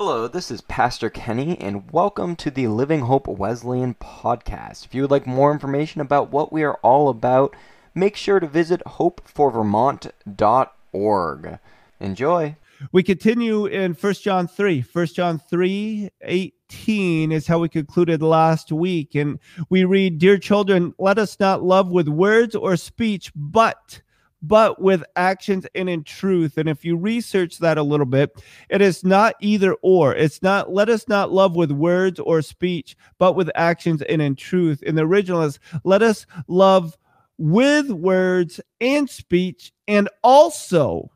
Hello, this is Pastor Kenny, and welcome to the Living Hope Wesleyan podcast. If you would like more information about what we are all about, make sure to visit hopeforvermont.org. Enjoy. We continue in 1 John 3. 1 John 3 18 is how we concluded last week. And we read, Dear children, let us not love with words or speech, but but with actions and in truth. And if you research that a little bit, it is not either or. It's not, let us not love with words or speech, but with actions and in truth. In the original is, let us love with words and speech and also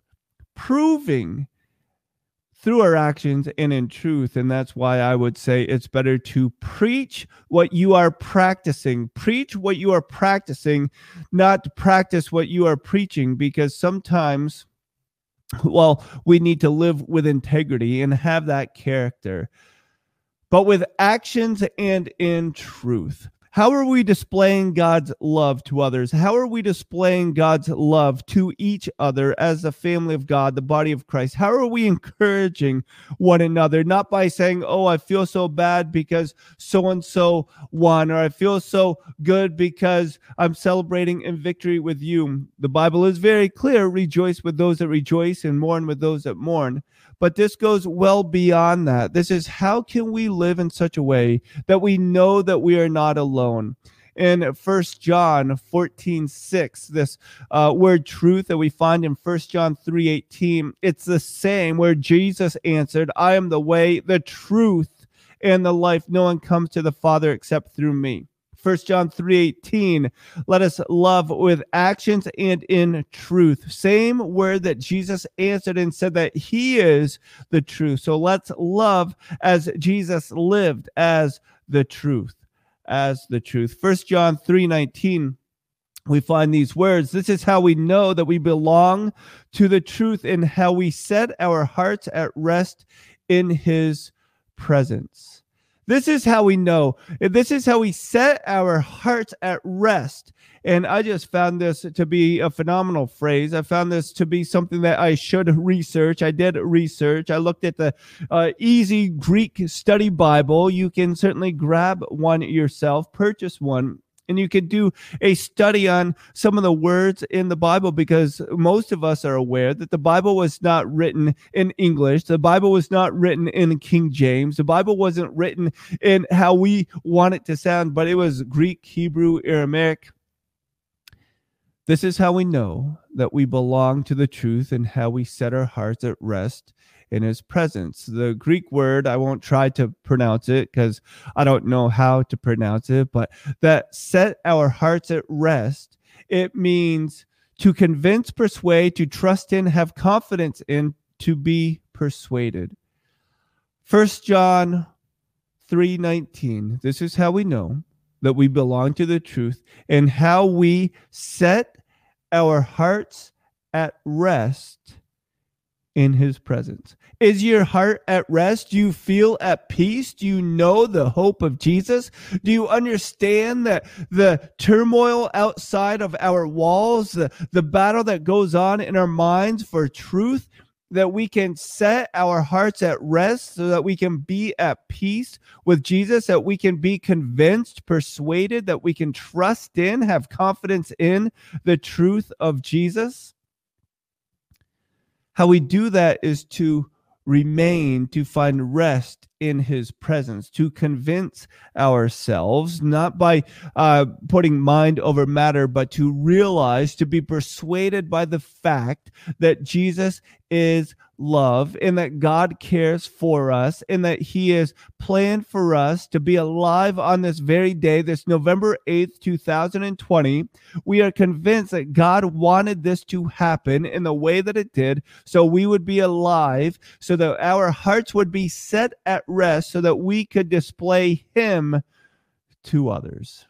proving through our actions and in truth. And that's why I would say it's better to preach what you are practicing. Preach what you are practicing, not practice what you are preaching, because sometimes, well, we need to live with integrity and have that character, but with actions and in truth. How are we displaying God's love to others? How are we displaying God's love to each other as the family of God, the body of Christ? How are we encouraging one another? Not by saying, Oh, I feel so bad because so and so won, or I feel so good because I'm celebrating in victory with you. The Bible is very clear rejoice with those that rejoice and mourn with those that mourn. But this goes well beyond that. This is how can we live in such a way that we know that we are not alone in First John 14, 6, this uh, word truth that we find in First John 3, 18, it's the same where Jesus answered, I am the way, the truth, and the life. No one comes to the Father except through me. First John 3:18 let us love with actions and in truth same word that Jesus answered and said that he is the truth so let's love as Jesus lived as the truth as the truth. First John 3:19 we find these words this is how we know that we belong to the truth and how we set our hearts at rest in his presence this is how we know. This is how we set our hearts at rest. And I just found this to be a phenomenal phrase. I found this to be something that I should research. I did research. I looked at the uh, Easy Greek Study Bible. You can certainly grab one yourself, purchase one and you could do a study on some of the words in the Bible because most of us are aware that the Bible was not written in English. The Bible was not written in King James. The Bible wasn't written in how we want it to sound, but it was Greek, Hebrew, Aramaic. This is how we know that we belong to the truth and how we set our hearts at rest in his presence. The Greek word, I won't try to pronounce it because I don't know how to pronounce it, but that set our hearts at rest, it means to convince, persuade, to trust in, have confidence in, to be persuaded. First John 3:19. This is how we know that we belong to the truth and how we set our hearts at rest in his presence. Is your heart at rest? Do you feel at peace? Do you know the hope of Jesus? Do you understand that the turmoil outside of our walls, the, the battle that goes on in our minds for truth, that we can set our hearts at rest so that we can be at peace with Jesus, that we can be convinced, persuaded, that we can trust in, have confidence in the truth of Jesus? How we do that is to remain, to find rest in his presence, to convince ourselves, not by uh, putting mind over matter, but to realize, to be persuaded by the fact that Jesus is love and that God cares for us and that He is planned for us to be alive on this very day, this November 8th, 2020. We are convinced that God wanted this to happen in the way that it did so we would be alive, so that our hearts would be set at rest, so that we could display Him to others.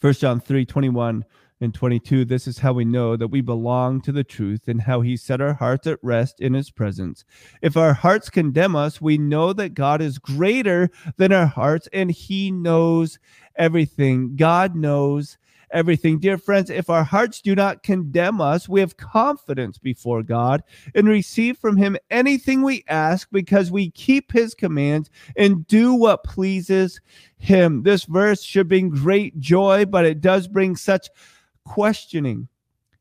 First John 3 21 and 22 this is how we know that we belong to the truth and how he set our hearts at rest in his presence if our hearts condemn us we know that god is greater than our hearts and he knows everything god knows everything. Dear friends, if our hearts do not condemn us, we have confidence before God and receive from Him anything we ask because we keep His commands and do what pleases Him. This verse should bring great joy, but it does bring such questioning.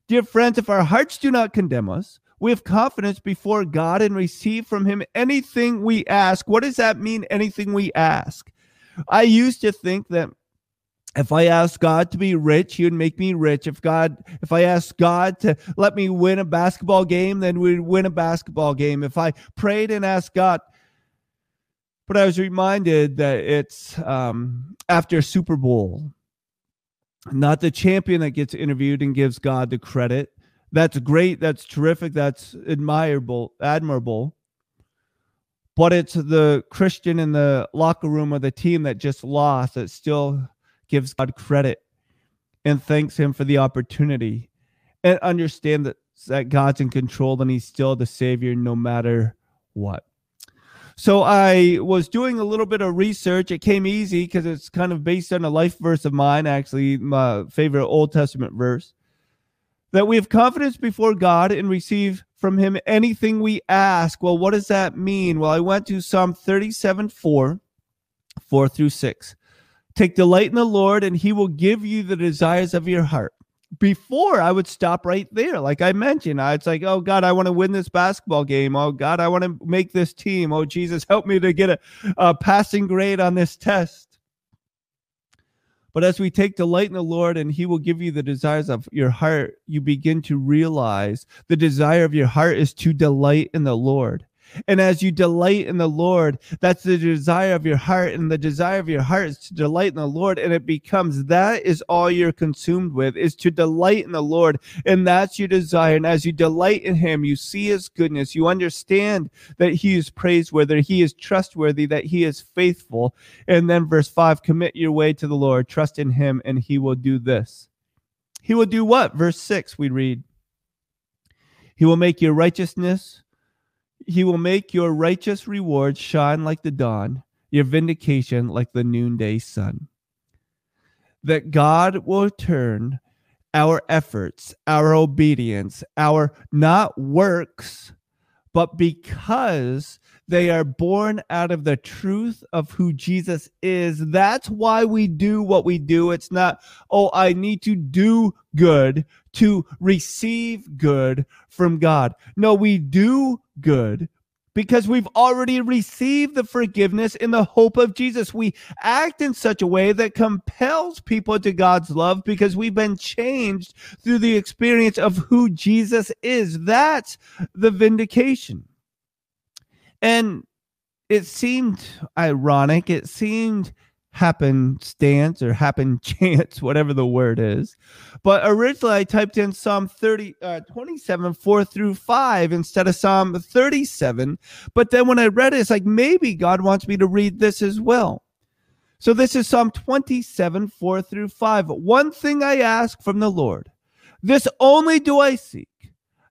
Dear friends, if our hearts do not condemn us, we have confidence before God and receive from Him anything we ask. What does that mean, anything we ask? I used to think that if I asked God to be rich, He would make me rich. If God, if I asked God to let me win a basketball game, then we'd win a basketball game. If I prayed and asked God, but I was reminded that it's um, after Super Bowl, not the champion that gets interviewed and gives God the credit that's great. That's terrific. That's admirable, admirable. But it's the Christian in the locker room or the team that just lost that still gives God credit and thanks Him for the opportunity and understand that, that God's in control and He's still the Savior no matter what. So I was doing a little bit of research. It came easy because it's kind of based on a life verse of mine, actually, my favorite Old Testament verse that we have confidence before God and receive from him anything we ask. Well, what does that mean? Well, I went to Psalm 37 4, 4 through 6. Take delight in the Lord, and he will give you the desires of your heart. Before I would stop right there. Like I mentioned, it's like, oh God, I want to win this basketball game. Oh God, I want to make this team. Oh Jesus, help me to get a, a passing grade on this test. But as we take delight in the Lord and He will give you the desires of your heart, you begin to realize the desire of your heart is to delight in the Lord. And as you delight in the Lord, that's the desire of your heart. And the desire of your heart is to delight in the Lord. And it becomes that is all you're consumed with is to delight in the Lord. And that's your desire. And as you delight in Him, you see His goodness. You understand that He is praiseworthy, He is trustworthy, that He is faithful. And then verse 5 commit your way to the Lord, trust in Him, and He will do this. He will do what? Verse 6, we read. He will make your righteousness he will make your righteous reward shine like the dawn, your vindication like the noonday sun. That God will turn our efforts, our obedience, our not works, but because they are born out of the truth of who Jesus is. That's why we do what we do. It's not, oh, I need to do good to receive good from God. No, we do good because we've already received the forgiveness in the hope of Jesus. We act in such a way that compels people to God's love because we've been changed through the experience of who Jesus is. That's the vindication. And it seemed ironic. It seemed happenstance or happen chance, whatever the word is. But originally I typed in Psalm 30, uh, 27, 4 through 5 instead of Psalm 37. But then when I read it, it's like maybe God wants me to read this as well. So this is Psalm 27, 4 through 5. One thing I ask from the Lord, this only do I seek,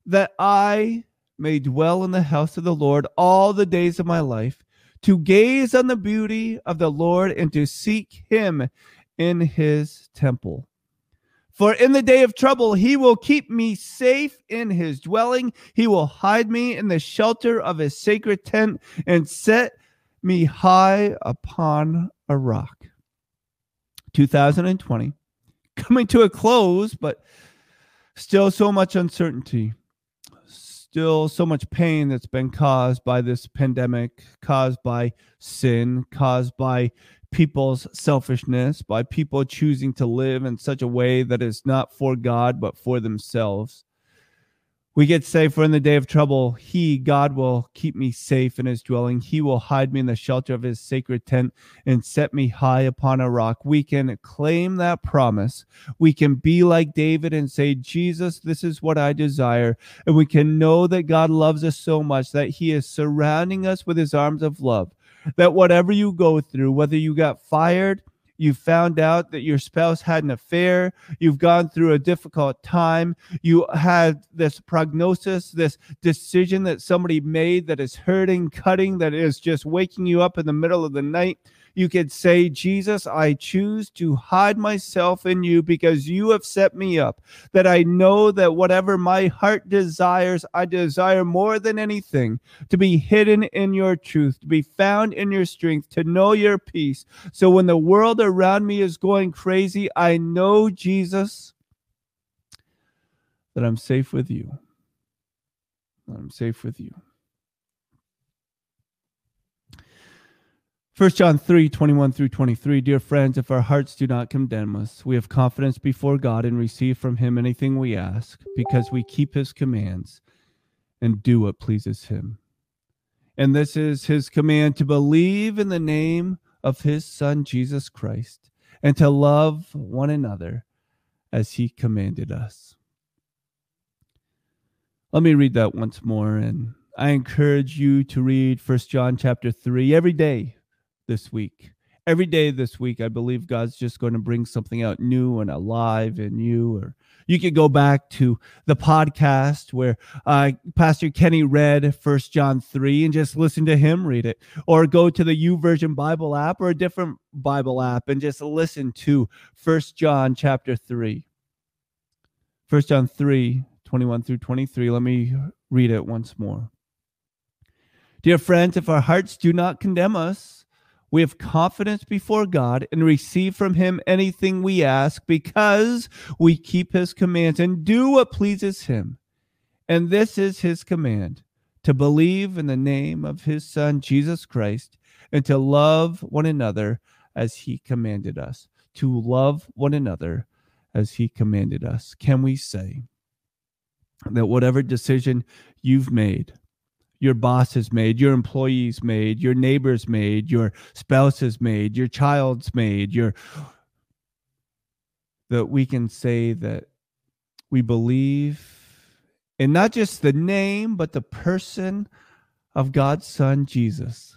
that I may dwell in the house of the Lord all the days of my life to gaze on the beauty of the Lord and to seek him in his temple. For in the day of trouble, he will keep me safe in his dwelling. He will hide me in the shelter of his sacred tent and set me high upon a rock. 2020 coming to a close, but still so much uncertainty still so much pain that's been caused by this pandemic, caused by sin, caused by people's selfishness, by people choosing to live in such a way that is not for God, but for themselves we get saved for in the day of trouble. He god will keep me safe in his dwelling. He will hide me in the shelter of his sacred tent and set me high upon a rock. We can claim that promise. We can be like david and say jesus this is what i desire. And we can know that god loves us so much that he is surrounding us with his arms of love that whatever you go through whether you got fired You found out that your spouse had an affair. You've gone through a difficult time. You had this prognosis, this decision that somebody made that is hurting, cutting, that is just waking you up in the middle of the night. You could say, Jesus, I choose to hide myself in you because you have set me up. That I know that whatever my heart desires, I desire more than anything to be hidden in your truth, to be found in your strength, to know your peace. So when the world around me is going crazy, I know, Jesus, that I'm safe with you. I'm safe with you. 1 John 3 21 through 23. Dear friends, if our hearts do not condemn us, we have confidence before God and receive from Him anything we ask because we keep His commands and do what pleases Him. And this is His command to believe in the name of His Son, Jesus Christ, and to love one another as He commanded us. Let me read that once more and I encourage you to read 1 John chapter 3 every day this week. Every day this week, I believe God's just going to bring something out new and alive in you. Or you could go back to the podcast where uh, Pastor Kenny read First John 3 and just listen to him read it. Or go to the YouVersion Bible app or a different Bible app and just listen to First John chapter 3. First John 3, 21 through 23. Let me read it once more. Dear friends, if our hearts do not condemn us, we have confidence before God and receive from him anything we ask because we keep his commands and do what pleases him. And this is his command to believe in the name of his son, Jesus Christ, and to love one another as he commanded us. To love one another as he commanded us. Can we say that whatever decision you've made, your boss has made, your employees made, your neighbors made, your spouse has made, your child's made, your that we can say that we believe in not just the name, but the person of God's Son, Jesus.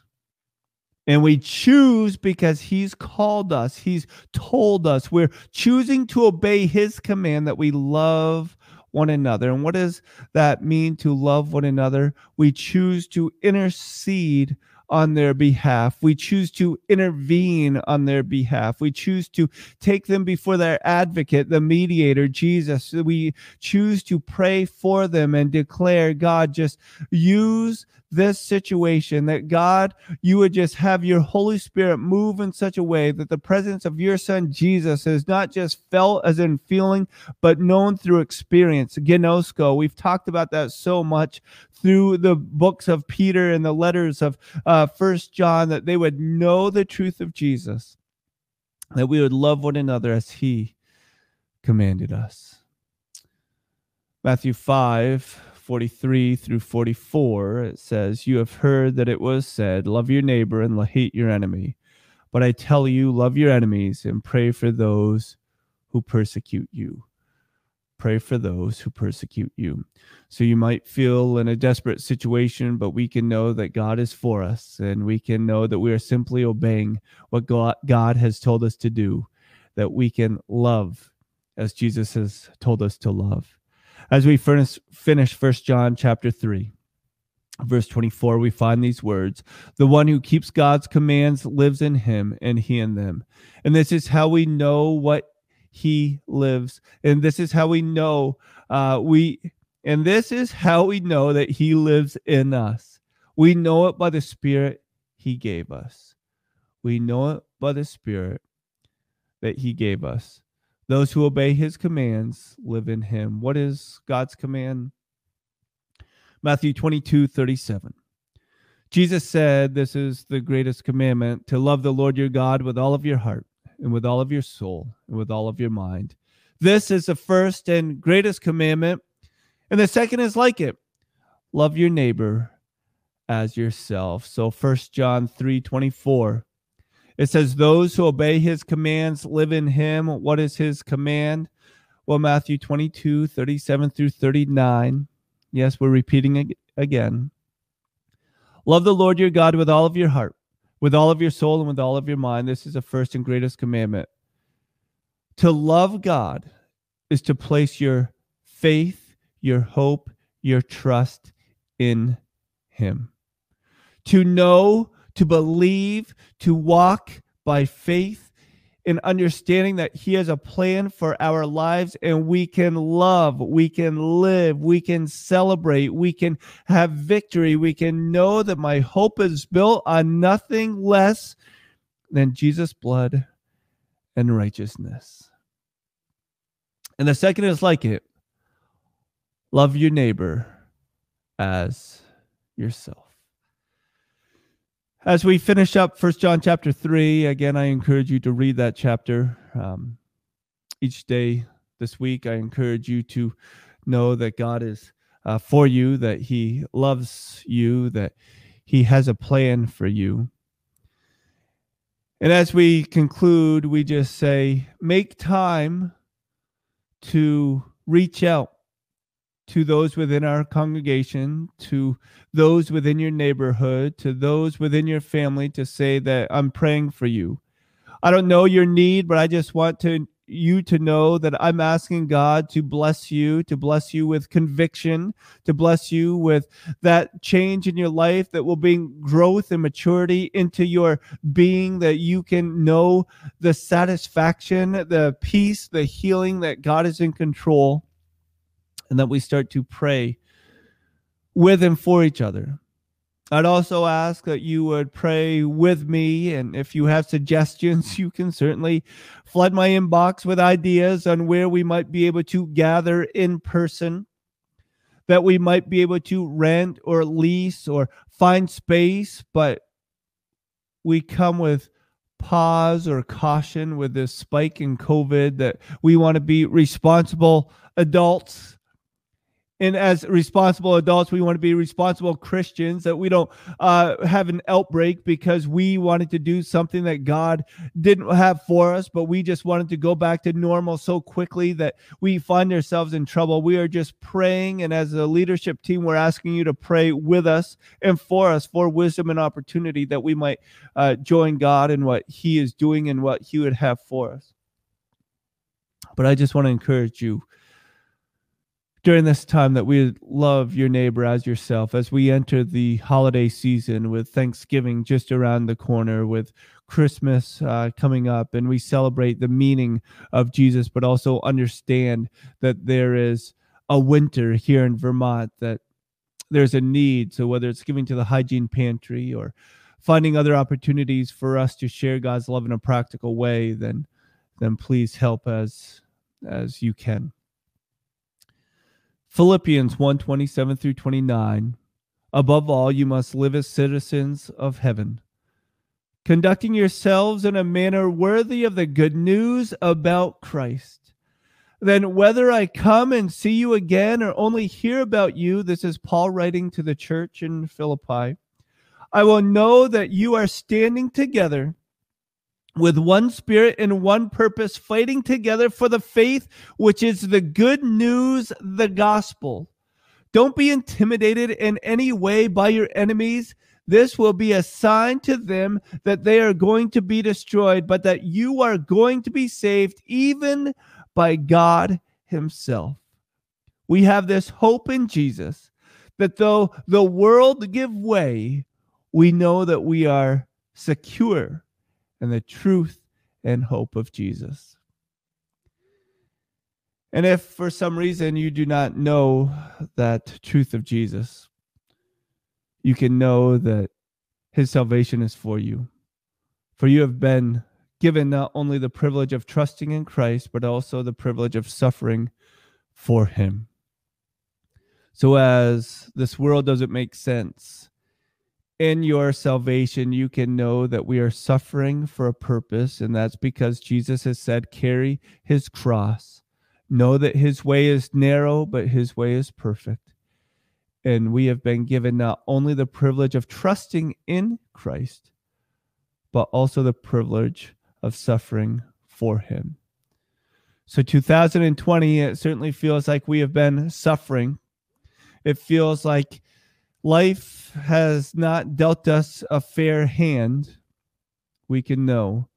And we choose because he's called us, he's told us. We're choosing to obey his command that we love one another. And what does that mean to love one another? We choose to intercede on their behalf. We choose to intervene on their behalf. We choose to take them before their advocate, the mediator, Jesus. We choose to pray for them and declare, God, just use this situation, that God, you would just have your Holy Spirit move in such a way that the presence of your Son Jesus is not just felt as in feeling, but known through experience. Gnosko, we've talked about that so much through the books of Peter and the letters of uh, Uh, First John, that they would know the truth of Jesus, that we would love one another as He commanded us. Matthew 5 43 through 44, it says, You have heard that it was said, Love your neighbor and hate your enemy. But I tell you, love your enemies and pray for those who persecute you. Pray for those who persecute you. So you might feel in a desperate situation, but we can know that God is for us and we can know that we are simply obeying what God has told us to do, that we can love as Jesus has told us to love. As we finish, finish 1 John chapter 3, verse 24, we find these words The one who keeps God's commands lives in him, and he in them. And this is how we know what he lives. And this is how we know uh, we. And this is how we know that he lives in us. We know it by the Spirit he gave us. We know it by the Spirit that he gave us. Those who obey his commands live in him. What is God's command? Matthew 22 37. Jesus said, This is the greatest commandment to love the Lord your God with all of your heart, and with all of your soul, and with all of your mind. This is the first and greatest commandment. And the second is like it love your neighbor as yourself. So First John 3 24 it says, Those who obey his commands live in him. What is his command? Well, Matthew 22, 37 through 39. Yes, we're repeating it again. Love the Lord your God with all of your heart with all of your soul and with all of your mind. This is the first and greatest commandment. To love God is to place your faith, your hope, your trust in Him. To know, to believe, to walk by faith in understanding that He has a plan for our lives and we can love, we can live, we can celebrate, we can have victory, we can know that my hope is built on nothing less than Jesus' blood and righteousness. And the second is like it love your neighbor as yourself. As we finish up First John chapter 3, again, I encourage you to read that chapter um, each day this week. I encourage you to know that God is uh, for you, that He loves you, that He has a plan for you. And as we conclude, we just say, make time to reach out to those within our congregation, to those within your neighborhood, to those within your family to say that I'm praying for you. I don't know your need, but I just want to you to know that I'm asking God to bless you, to bless you with conviction, to bless you with that change in your life that will bring growth and maturity into your being, that you can know the satisfaction, the peace, the healing that God is in control, and that we start to pray with and for each other. I'd also ask that you would pray with me. And if you have suggestions, you can certainly flood my inbox with ideas on where we might be able to gather in person, that we might be able to rent or lease or find space. But we come with pause or caution with this spike in COVID that we want to be responsible adults and as responsible adults we want to be responsible christians that we don't uh, have an outbreak because we wanted to do something that god didn't have for us but we just wanted to go back to normal so quickly that we find ourselves in trouble. We are just praying and as a leadership team we're asking you to pray with us and for us for wisdom and opportunity that we might uh, join god in what he is doing and what he would have for us. But i just want to encourage you during this time that we love your neighbor as yourself as we enter the holiday season with Thanksgiving just around the corner, with Christmas uh, coming up, and we celebrate the meaning of Jesus, but also understand that there is a winter here in Vermont, that there's a need. So, whether it's giving to the hygiene pantry or finding other opportunities for us to share God's love in a practical way, then then please help as as you can. Philippians 1 27 through 29. Above all, you must live as citizens of heaven, conducting yourselves in a manner worthy of the good news about Christ. Then, whether I come and see you again or only hear about you, this is Paul writing to the church in Philippi, I will know that you are standing together with one spirit and one purpose, fighting together for the faith, which is the good news, the gospel. Don't be intimidated in any way by your enemies. This will be a sign to them that they are going to be destroyed, but that you are going to be saved even by God Himself. We have this hope in Jesus that though the world give way, we know that we are secure and the truth and hope of Jesus. And if for some reason you do not know that truth of Jesus, you can know that his salvation is for you. For you have been given not only the privilege of trusting in Christ, but also the privilege of suffering for him. So, as this world doesn't make sense, in your salvation, you can know that we are suffering for a purpose, and that's because Jesus has said, Carry his cross. Know that his way is narrow, but his way is perfect. And we have been given not only the privilege of trusting in Christ, but also the privilege of suffering for him. So, 2020, it certainly feels like we have been suffering. It feels like life has not dealt us a fair hand. we can know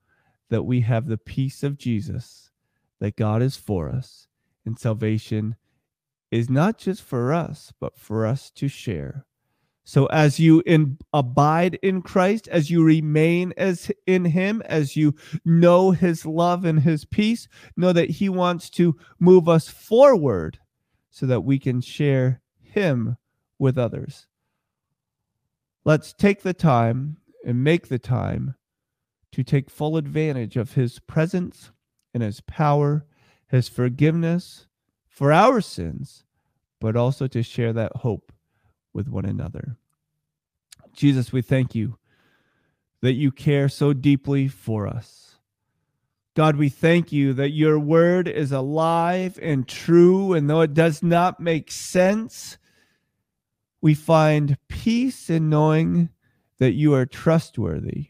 that we have the peace of Jesus, that God is for us, and salvation is not just for us, but for us to share. So as you in, abide in Christ, as you remain as in him, as you know his love and his peace, know that he wants to move us forward so that we can share him with others. Let's take the time and make the time to take full advantage of his presence and his power, his forgiveness for our sins, but also to share that hope with one another. Jesus, we thank you that you care so deeply for us. God, we thank you that your word is alive and true, and though it does not make sense, we find peace in knowing that you are trustworthy.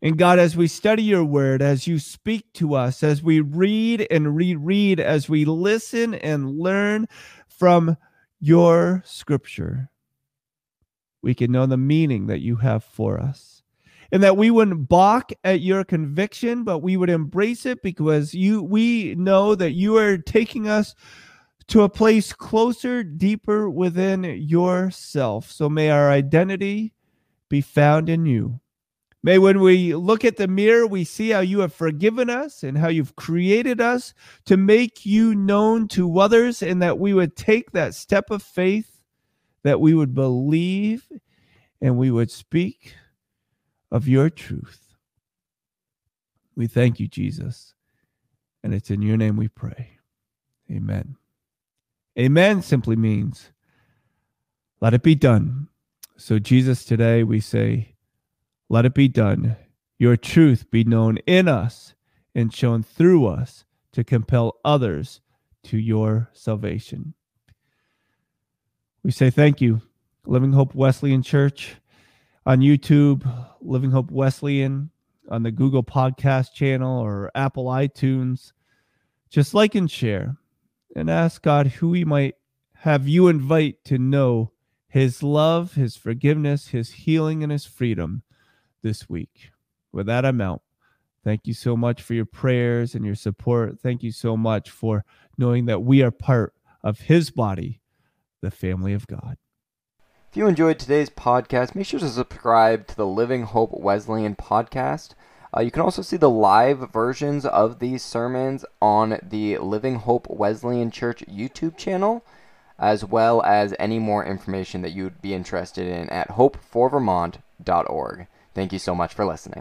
And God, as we study your word, as you speak to us, as we read and reread, as we listen and learn from your scripture, we can know the meaning that you have for us. And that we wouldn't balk at your conviction, but we would embrace it because you we know that you are taking us to a place closer, deeper within yourself. So may our identity be found in you. May when we look at the mirror, we see how you have forgiven us and how you've created us to make you known to others, and that we would take that step of faith that we would believe and we would speak of your truth. We thank you, Jesus. And it's in your name we pray. Amen. Amen simply means, let it be done. So, Jesus, today we say, let it be done. Your truth be known in us and shown through us to compel others to your salvation. We say thank you, Living Hope Wesleyan Church on YouTube, Living Hope Wesleyan on the Google Podcast channel or Apple iTunes. Just like and share and ask God who He might have you invite to know His love, His forgiveness, His healing, and His freedom this week. With that, I'm out. Thank you so much for your prayers and your support. Thank you so much for knowing that we are part of His body the family of God. If you enjoyed today's podcast, make sure to subscribe to the Living Hope Wesleyan podcast. Uh, you can also see the live versions of these sermons on the Living Hope Wesleyan Church YouTube channel, as well as any more information that you would be interested in at hopeforvermont.org. Thank you so much for listening.